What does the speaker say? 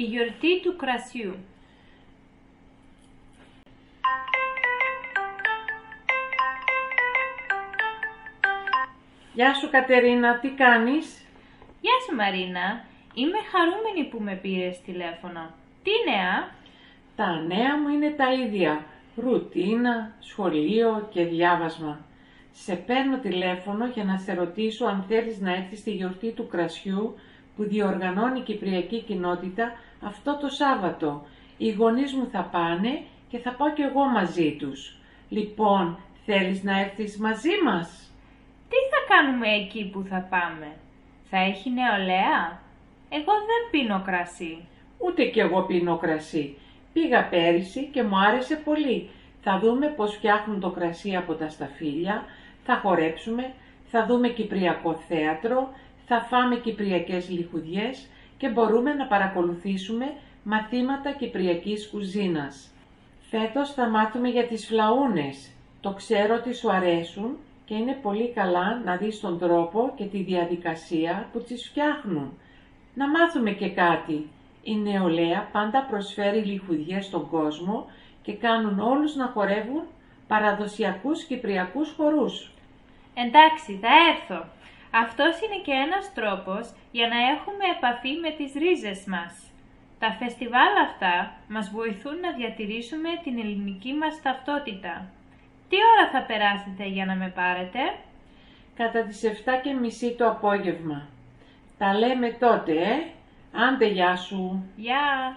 Η γιορτή του κρασιού. Γεια σου Κατερίνα, τι κάνεις; Γεια σου Μαρίνα, είμαι χαρούμενη που με πήρες τηλέφωνο. Τι νέα; Τα νέα μου είναι τα ίδια. Ρουτίνα, σχολείο και διάβασμα. Σε παίρνω τηλέφωνο για να σε ρωτήσω αν θέλεις να έρθεις στη γιορτή του κρασιού που διοργανώνει η Κυπριακή Κοινότητα αυτό το Σάββατο. Οι γονείς μου θα πάνε και θα πάω κι εγώ μαζί τους. Λοιπόν, θέλεις να έρθεις μαζί μας; Τι θα κάνουμε εκεί που θα πάμε; Θα έχει νεολαία; Εγώ δεν πίνω κρασί. Ούτε κι εγώ πίνω κρασί. Πήγα πέρυσι και μου άρεσε πολύ. Θα δούμε πώς φτιάχνουν το κρασί από τα σταφύλια, θα χορέψουμε, θα δούμε κυπριακό θέατρο, θα φάμε κυπριακές λιχουδιές και μπορούμε να παρακολουθήσουμε μαθήματα κυπριακής κουζίνας. Φέτος θα μάθουμε για τις φλαούνες. Το ξέρω ότι σου αρέσουν και είναι πολύ καλά να δεις τον τρόπο και τη διαδικασία που τις φτιάχνουν. Να μάθουμε και κάτι. Η νεολαία πάντα προσφέρει λιχουδιές στον κόσμο και κάνουν όλους να χορεύουν παραδοσιακούς κυπριακούς χορούς. Εντάξει, θα έρθω. Αυτός είναι και ένας τρόπος για να έχουμε επαφή με τις ρίζες μας. Τα φεστιβάλ αυτά μας βοηθούν να διατηρήσουμε την ελληνική μας ταυτότητα. Τι ώρα θα περάσετε για να με πάρετε; Κατά τις 7 και μισή το απόγευμα. Τα λέμε τότε, ε! Άντε γεια σου! Γεια!